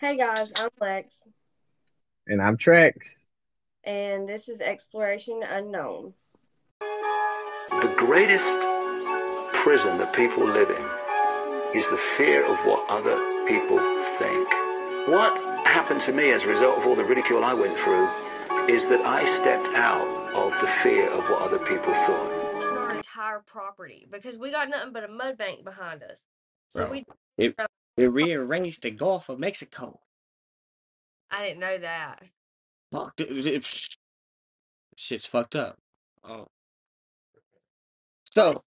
Hey guys, I'm Lex, And I'm Trex. and this is Exploration Unknown. The greatest prison that people live in is the fear of what other people think. What happened to me as a result of all the ridicule I went through is that I stepped out of the fear of what other people thought. Our entire property because we got nothing but a mud bank behind us. So Bro. we, It it rearranged the Gulf of Mexico. I didn't know that. Fuck, dude, it- shit's fucked up. Oh. So,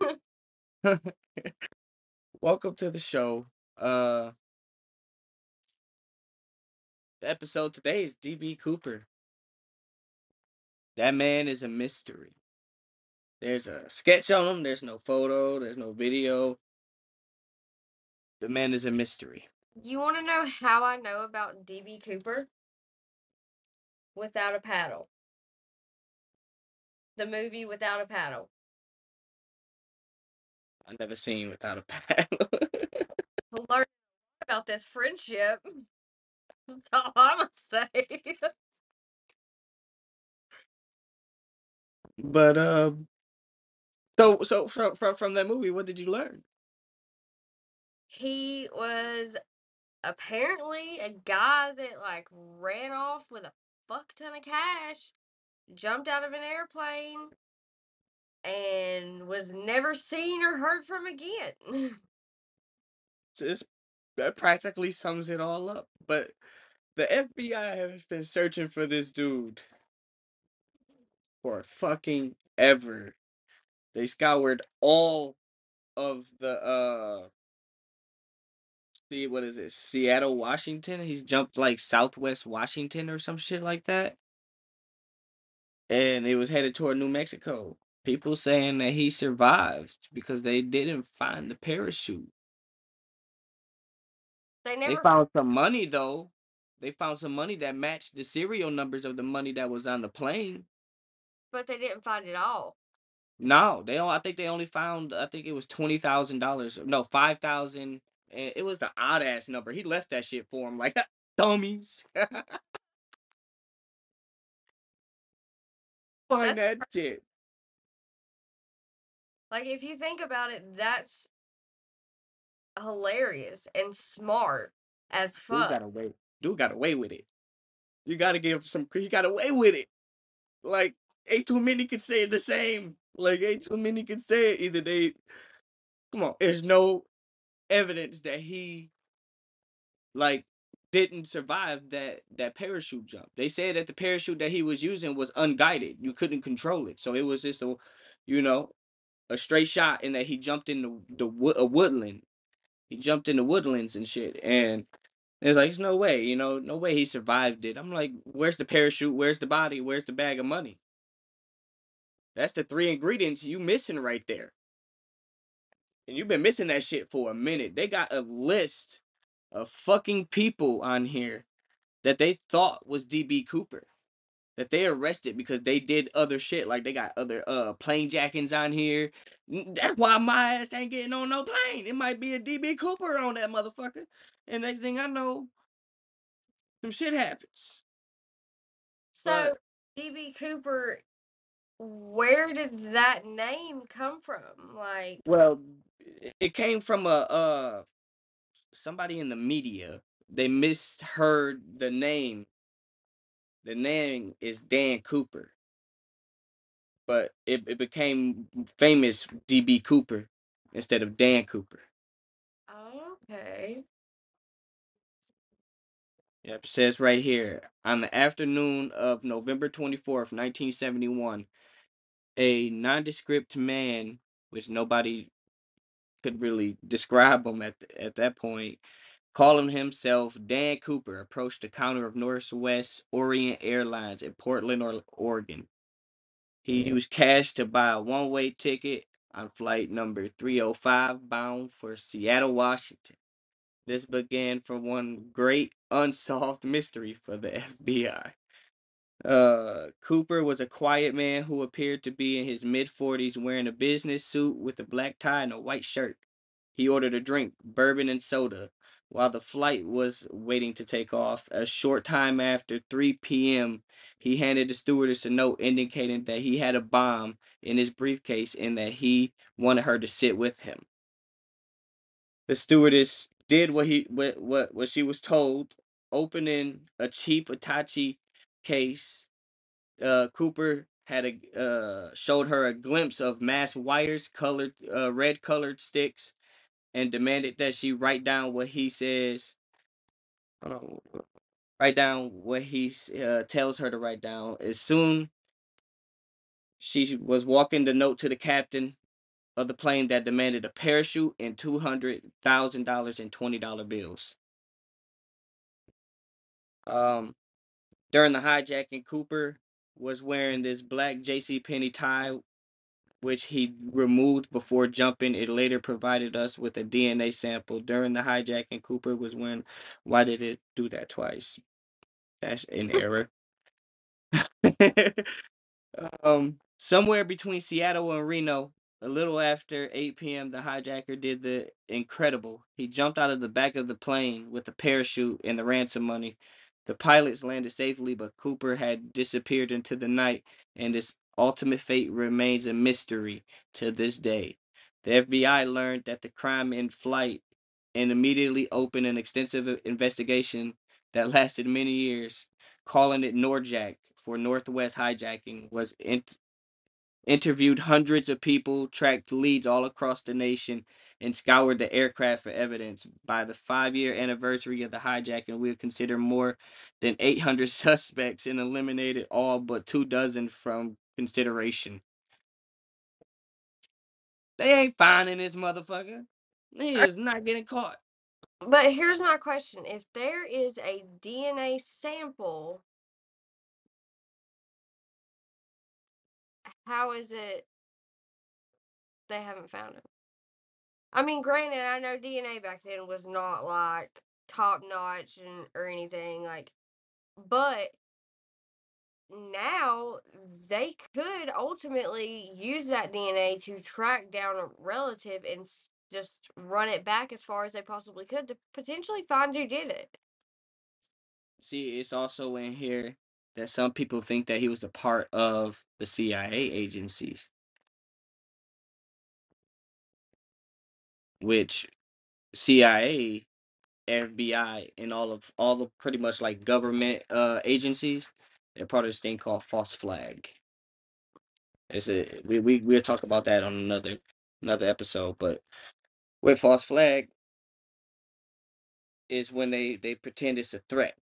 welcome to the show. Uh, the episode today is DB Cooper. That man is a mystery. There's a sketch on him. There's no photo. There's no video. The man is a mystery. You want to know how I know about DB Cooper? Without a paddle. The movie Without a Paddle. I've never seen without a paddle. Learn about this friendship. That's all I'm gonna say. but um, so so from from from that movie, what did you learn? He was apparently a guy that like ran off with a fuck ton of cash, jumped out of an airplane, and was never seen or heard from again. It's, that practically sums it all up. But the FBI has been searching for this dude for fucking ever. They scoured all of the uh see what is it? Seattle, Washington. He's jumped like Southwest Washington or some shit like that. And it was headed toward New Mexico. People saying that he survived because they didn't find the parachute. they never. They found some money though. They found some money that matched the serial numbers of the money that was on the plane. but they didn't find it all. No, they all. I think they only found. I think it was twenty thousand dollars. No, five thousand. And it was the odd ass number. He left that shit for him, like dummies. Find that shit. Like if you think about it, that's hilarious and smart as fuck. Dude got away. Dude got away with it. You gotta give some. He got away with it. Like ain't too many can say the same. Like ain't too many can say it. Either they. Come on, there's no evidence that he like didn't survive that that parachute jump. They said that the parachute that he was using was unguided. You couldn't control it. So it was just a you know, a straight shot and that he jumped in the the wo- a woodland. He jumped in the woodlands and shit and it's like, there's no way, you know, no way he survived it. I'm like, where's the parachute? Where's the body? Where's the bag of money? That's the three ingredients you missing right there. And you've been missing that shit for a minute. They got a list of fucking people on here that they thought was DB Cooper. That they arrested because they did other shit. Like they got other uh plane jackings on here. That's why my ass ain't getting on no plane. It might be a DB Cooper on that motherfucker. And next thing I know, some shit happens. So DB Cooper, where did that name come from? Like Well, it- came from a uh somebody in the media. They misheard the name. The name is Dan Cooper. But it, it became famous DB Cooper instead of Dan Cooper. okay. Yep, it says right here on the afternoon of November 24th, 1971, a nondescript man, which nobody could really describe him at at that point, calling himself Dan Cooper, approached the counter of Northwest Orient Airlines in Portland, or- Oregon. He mm-hmm. used cash to buy a one-way ticket on flight number 305 bound for Seattle, Washington. This began for one great unsolved mystery for the FBI. Uh, Cooper was a quiet man who appeared to be in his mid 40s wearing a business suit with a black tie and a white shirt. He ordered a drink, bourbon and soda, while the flight was waiting to take off. A short time after 3 p.m., he handed the stewardess a note indicating that he had a bomb in his briefcase and that he wanted her to sit with him. The stewardess did what he what what, what she was told, opening a cheap attaché case. Uh, Cooper had a uh, showed her a glimpse of mass wires, colored uh, red colored sticks, and demanded that she write down what he says. On, write down what he uh, tells her to write down. As soon she was walking the note to the captain of the plane that demanded a parachute and two hundred thousand dollars in twenty dollar bills. Um, during the hijacking, Cooper was wearing this black J.C. Penney tie, which he removed before jumping. It later provided us with a DNA sample. During the hijacking, Cooper was wearing. Why did it do that twice? That's an error. Um, somewhere between Seattle and Reno, a little after 8 p.m., the hijacker did the incredible. He jumped out of the back of the plane with the parachute and the ransom money. The pilots landed safely, but Cooper had disappeared into the night, and his ultimate fate remains a mystery to this day. The FBI learned that the crime in flight and immediately opened an extensive investigation that lasted many years calling it Norjack for Northwest hijacking, was in- interviewed hundreds of people, tracked leads all across the nation, and scoured the aircraft for evidence. By the five year anniversary of the hijacking, we have considered more than 800 suspects and eliminated all but two dozen from consideration. They ain't finding this motherfucker. He is not getting caught. But here's my question: If there is a DNA sample, how is it they haven't found him? I mean, granted, I know DNA back then was not like top notch and or anything like, but now they could ultimately use that DNA to track down a relative and just run it back as far as they possibly could to potentially find who did it. See, it's also in here that some people think that he was a part of the CIA agencies, which CIA, FBI, and all of all the pretty much like government uh agencies, they're part of this thing called false flag. It's a we we we'll talk about that on another another episode, but with false flag is when they they pretend it's a threat.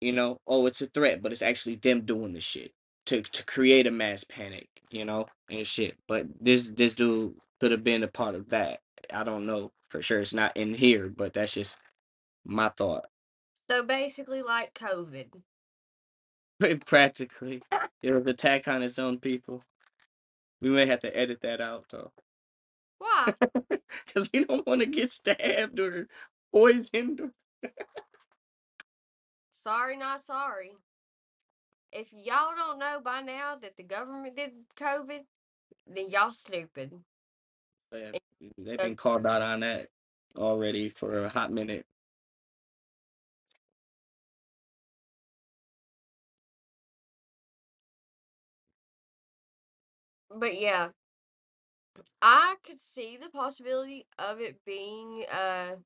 You know, oh, it's a threat, but it's actually them doing the shit to to create a mass panic, you know, and shit. But this this dude could have been a part of that. I don't know for sure. It's not in here, but that's just my thought. So basically, like COVID. Practically, it was attack on its own people. We may have to edit that out though, Why? because we don't want to get stabbed or poisoned. Sorry, not sorry. If y'all don't know by now that the government did COVID, then y'all stupid. They've been called out on that already for a hot minute. But yeah, I could see the possibility of it being uh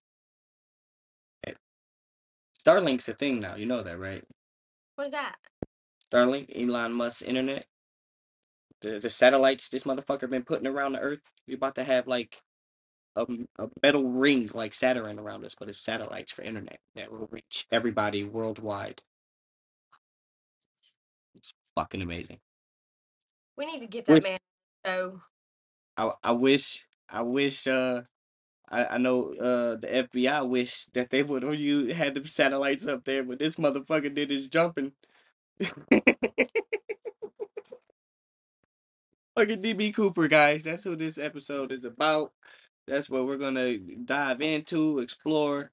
Starlink's a thing now. You know that, right? what is that? Starlink, Elon Musk's internet. The the satellites this motherfucker been putting around the Earth. We about to have like a, a metal ring like Saturn around us, but it's satellites for internet that will reach everybody worldwide. It's fucking amazing. We need to get that Which- man. So I I wish I wish uh I, I know uh the FBI wish that they would have you had the satellites up there, but this motherfucker did his jumping. Fucking DB Cooper, guys. That's who this episode is about. That's what we're gonna dive into, explore.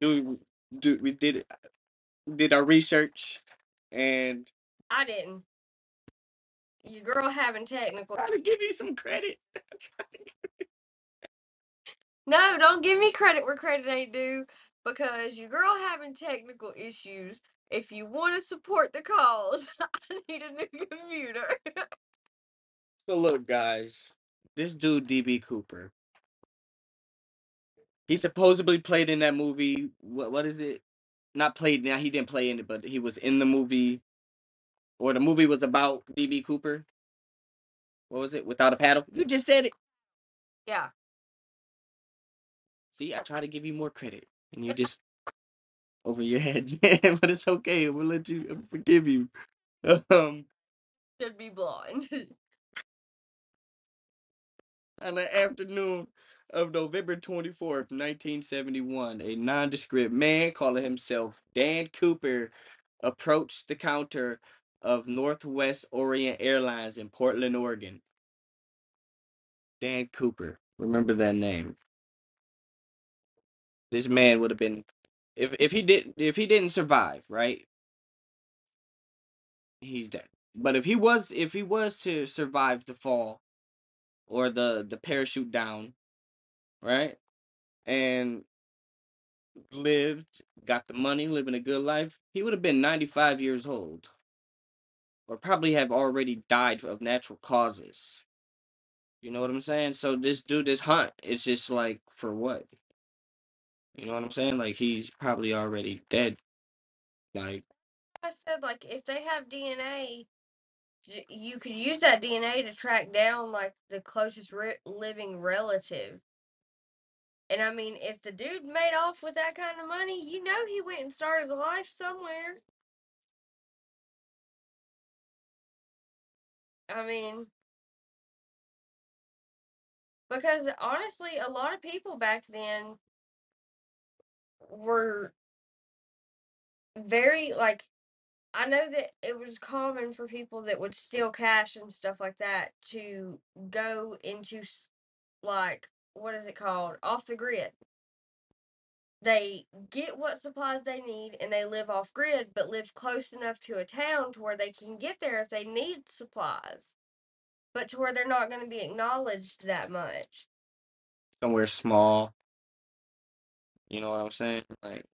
Do do we did did our research and I didn't. Your girl having technical. try to give you some credit. No, don't give me credit where credit ain't due. because your girl having technical issues. If you want to support the cause, I need a new computer. So look, guys, this dude DB Cooper. He supposedly played in that movie. What what is it? Not played now. He didn't play in it, but he was in the movie, or the movie was about DB Cooper. What was it? Without a paddle. You just said it. yeah. See, I try to give you more credit, and you just over your head. but it's okay. We'll let you uh, forgive you. Um, Should be blonde. on the afternoon of November 24th, 1971, a nondescript man calling himself Dan Cooper approached the counter of Northwest Orient Airlines in Portland, Oregon. Dan Cooper. Remember that name. This man would have been if if he didn't if he didn't survive, right? He's dead. But if he was if he was to survive the fall or the the parachute down, right? And lived, got the money, living a good life, he would have been 95 years old. Or probably have already died of natural causes. You know what I'm saying? So this dude, this hunt, it's just like for what? You know what I'm saying? Like he's probably already dead. Like I said, like, if they have DNA, you could use that DNA to track down, like, the closest re- living relative. And I mean, if the dude made off with that kind of money, you know he went and started a life somewhere. I mean, because honestly, a lot of people back then were very, like, I know that it was common for people that would steal cash and stuff like that to go into, like, what is it called? Off the grid. They get what supplies they need and they live off grid, but live close enough to a town to where they can get there if they need supplies, but to where they're not going to be acknowledged that much. somewhere small. You know what I'm saying? Like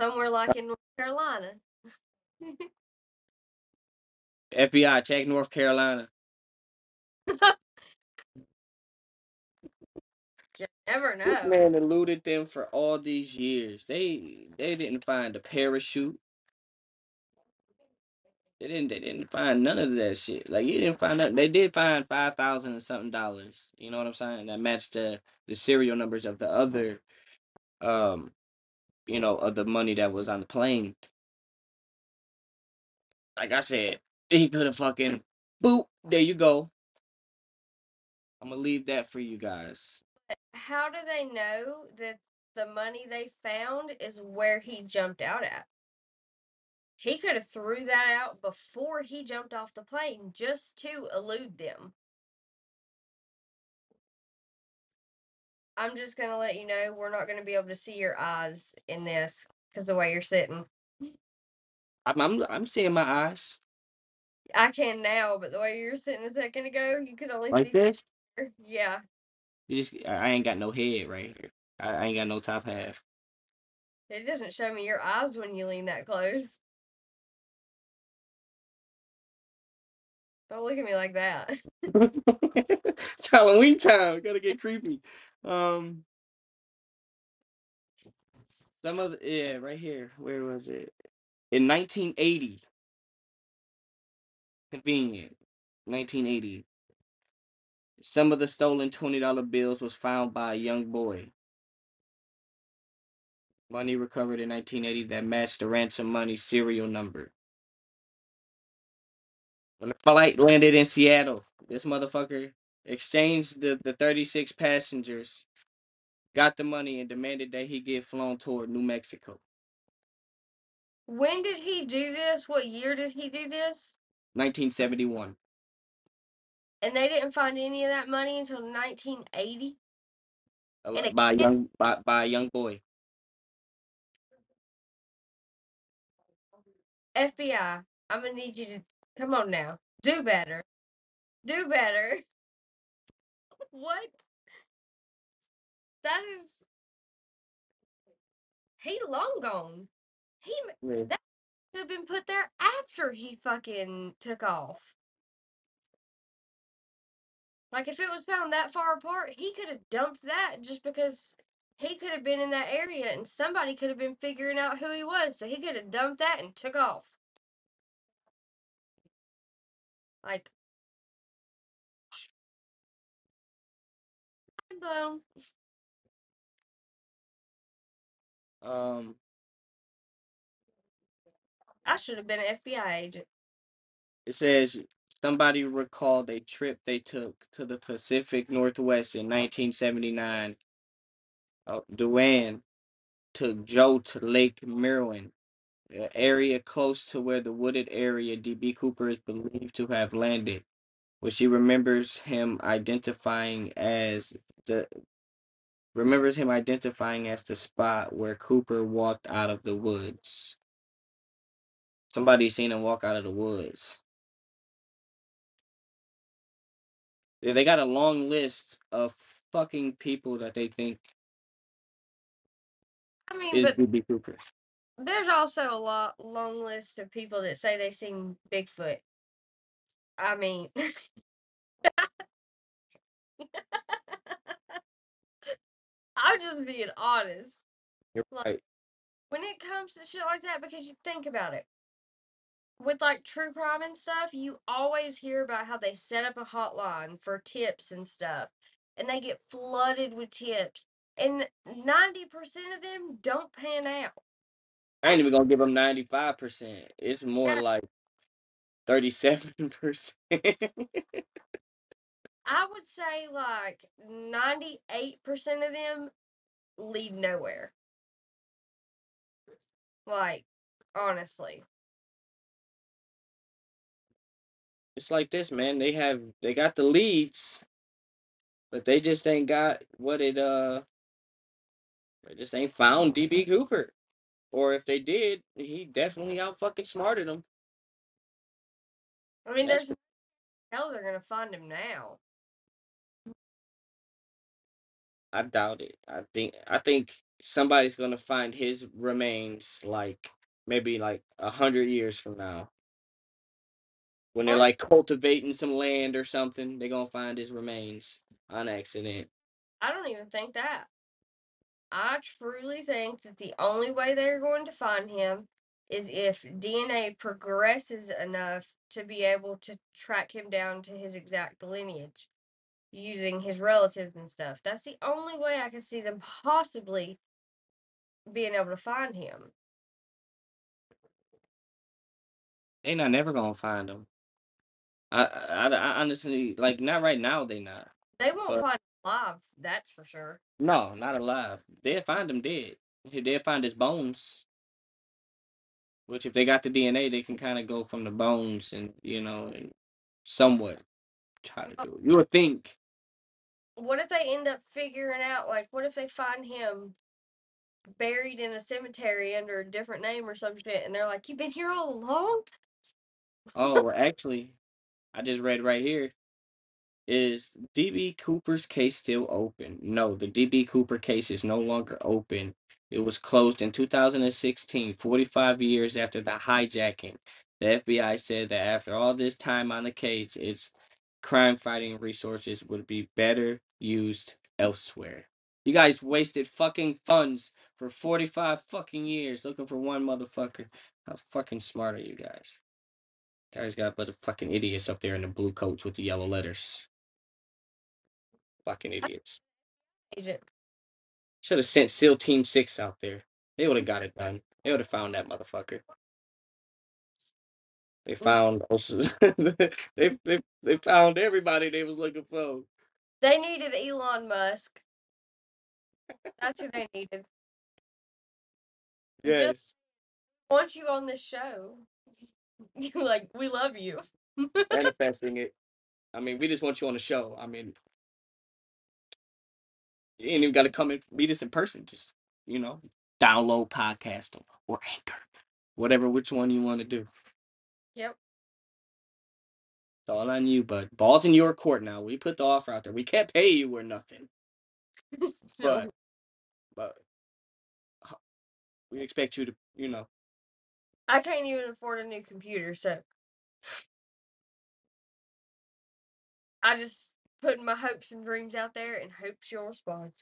Somewhere like in North Carolina. FBI, check North Carolina. you never This know. man eluded them for all these years. They they didn't find a parachute. They didn't they didn't find none of that shit. Like you didn't find that they did find five thousand and something dollars. You know what I'm saying? That matched the the serial numbers of the other um you know, of the money that was on the plane. Like I said, he could have fucking boop, there you go. I'm gonna leave that for you guys. How do they know that the money they found is where he jumped out at? He could have threw that out before he jumped off the plane just to elude them. I'm just gonna let you know we're not gonna be able to see your eyes in this because the way you're sitting. I'm, I'm I'm seeing my eyes I can now, but the way you were sitting a second ago, you could only like see. this. Yeah, You just I I ain't got no head right here. I, I ain't got no top half. it doesn't show me your eyes when you lean that close. Don't look at me like that. it's Halloween time. Gotta get creepy. Um, some of the, yeah, right here. Where was it? In 1980. Convenient. 1980. Some of the stolen $20 bills was found by a young boy. Money recovered in 1980 that matched the ransom money serial number. When the flight landed in Seattle, this motherfucker exchanged the, the 36 passengers, got the money, and demanded that he get flown toward New Mexico. When did he do this? What year did he do this? 1971. And they didn't find any of that money until 1980. And it- by a young by, by a young boy. FBI, I'm gonna need you to come on now. Do better. Do better. what? That is. he long gone. He Yeah. that could have been put there after he fucking took off. Like if it was found that far apart, he could have dumped that just because he could have been in that area and somebody could have been figuring out who he was, so he could have dumped that and took off. Like Um, I should have been an FBI agent. it says somebody recalled a trip they took to the Pacific Northwest in 1979. Uh, Duane took Jo to Lake Merwin, an area close to where the wooded area DB Cooper is believed to have landed, where she remembers him identifying as the remembers him identifying as the spot where Cooper walked out of the woods. Somebody seen him walk out of the woods. Yeah, they got a long list of fucking people that they think I mean, is but DB Cooper. there's also a lot long list of people that say they seen Bigfoot. I mean, I'm just being honest. You're Like- right. When it comes to shit like that, because you think about it, with like true crime and stuff, you always hear about how they set up a hotline for tips and stuff, and they get flooded with tips, and 90% of them don't pan out. I ain't even gonna give them ninety five percent. It's more Yeah. like thirty seven percent. I would say like 98% of them lead nowhere. Like, honestly. It's like this, man. They have they got the leads, but they just ain't got what it uh. They just ain't found DB Cooper, or if they did, he definitely out fucking smarted them. I mean, That's there's hell they're gonna find him now. I doubt it. I think I think somebody's gonna find his remains like maybe like a hundred years from now. When they're Or- like cultivating some land or something, they're gonna find his remains on accident. I don't even think that. I truly think that the only way they're going to find him is if DNA progresses enough to be able to track him down to his exact lineage using his relatives and stuff. That's the only way I can see them possibly being able to find him. They not never gonna find him. I, I, I honestly like not right now. They not. They won't But- find him alive, that's for sure. No, not alive. They'll find him dead. They'll find his bones. Which, if they got the DNA, they can kind of go from the bones and you know, and somewhat try to oh, do it. You would think. What if they end up figuring out, like, what if they find him buried in a cemetery under a different name or some shit, and they're like, You've been here all along? Oh, well, actually, I just read right here. Is DB Cooper's case still open? No, the DB Cooper case is no longer open. It was closed in 2016, 45 years after the hijacking. The FBI said that after all this time on the case, its crime fighting resources would be better used elsewhere. You guys wasted fucking funds for 45 fucking years looking for one motherfucker. How fucking smart are you guys? Guys got a bunch of fucking idiots up there in the blue coats with the yellow letters. Fucking idiots. Agent. Should have sent SEAL Team Six out there. They would have got it done. They would have found that motherfucker. They found also they, they they found everybody they was looking for. They needed Elon Musk. That's who they needed. Yes. Want you on this show. Like, we love you. Manifesting it. I mean, we just want you on the show. I mean, you ain't even got to come and meet us in person. Just you know, download podcast or Anchor, whatever which one you want to do. Yep. It's all on you, bud. Ball's in your court now. We put the offer out there. We can't pay you or nothing. No. But but We expect you to, you know. I can't even afford a new computer, so I just putting my hopes and dreams out there and hopes you'll respond.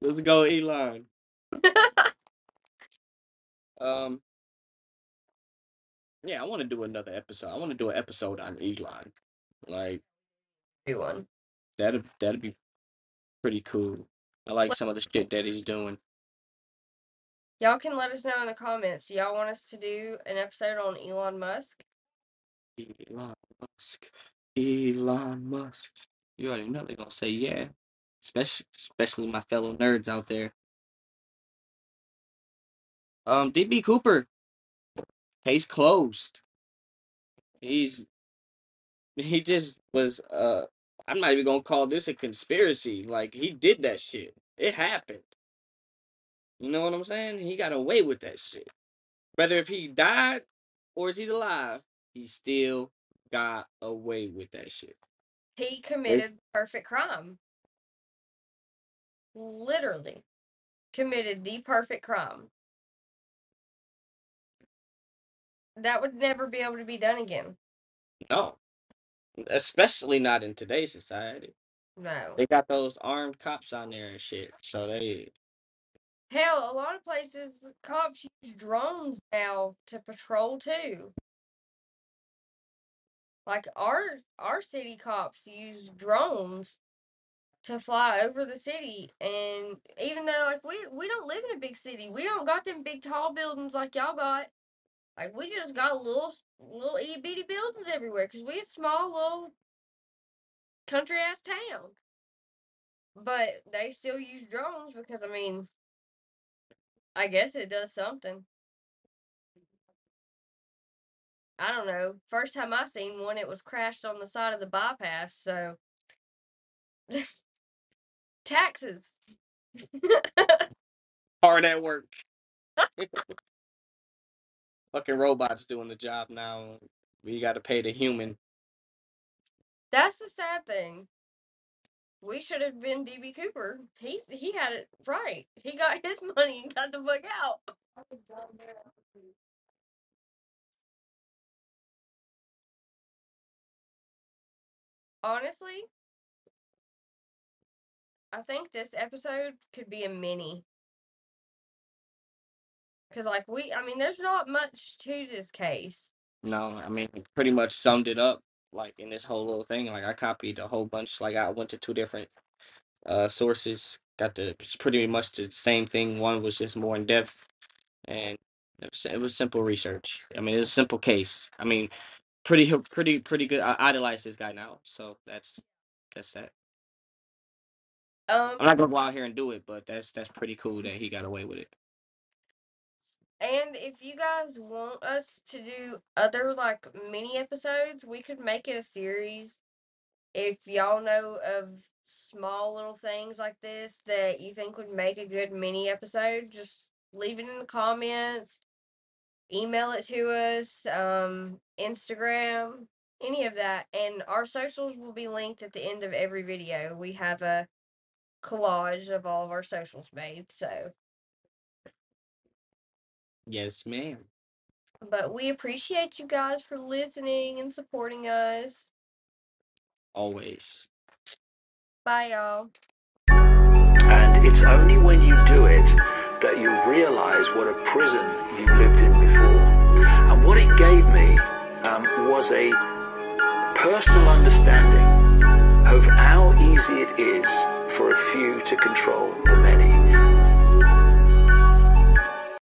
Let's go, Elon. Um. Yeah, I want to do another episode. I want to do an episode on Elon. Like Do one. that'd that'd be pretty cool. I like some of the shit that he's doing. Y'all can let us know in the comments. Do y'all want us to do an episode on Elon Musk? Elon Musk. Elon Musk. You already know they're gonna say yeah. Especially especially my fellow nerds out there. Um, DB Cooper. Case closed. He's he just was uh I'm not even gonna call this a conspiracy. Like he did that shit. It happened. You know what I'm saying? He got away with that shit. Whether if he died or is he alive, he still got away with that shit. He committed the perfect crime. Literally committed the perfect crime. That would never be able to be done again. No. Especially not in today's society. No. They got those armed cops on there and shit. So they Hell, a lot of places cops use drones now to patrol too. Like our our city cops use drones to fly over the city and even though like we we don't live in a big city. We don't got them big tall buildings like y'all got. Like we just got little little itty bitty buildings everywhere because we a small little country ass town. But they still use drones because I mean I guess it does something. I don't know. First time I seen one, it was crashed on the side of the bypass. So taxes. hard at work. Fucking robots doing the job now. We got to pay the human. That's the sad thing. We should have been DB Cooper. He he had it right. He got his money and got the fuck out. Honestly, I think this episode could be a mini. Cause like we, I mean, there's not much to this case. No, I mean, pretty much summed it up like in this whole little thing. Like I copied a whole bunch. Like I went to two different uh sources. Got the it's pretty much the same thing. One was just more in depth, and it was, it was simple research. I mean, it was a simple case. I mean, pretty pretty pretty good. I idolize this guy now, so that's that's that. Um, I'm not gonna go out here and do it, but that's that's pretty cool that he got away with it. And if you guys want us to do other like mini episodes, we could make it a series. If y'all know of small little things like this that you think would make a good mini episode, just leave it in the comments. Email it to us, um, Instagram, any of that. And our socials will be linked at the end of every video. We have a collage of all of our socials made, so Yes, ma'am. But we appreciate you guys for listening and supporting us. Always. Bye, y'all. And it's only when you do it that you realize what a prison you lived in before. And what it gave me um, was a personal understanding of how easy it is for a few to control the many.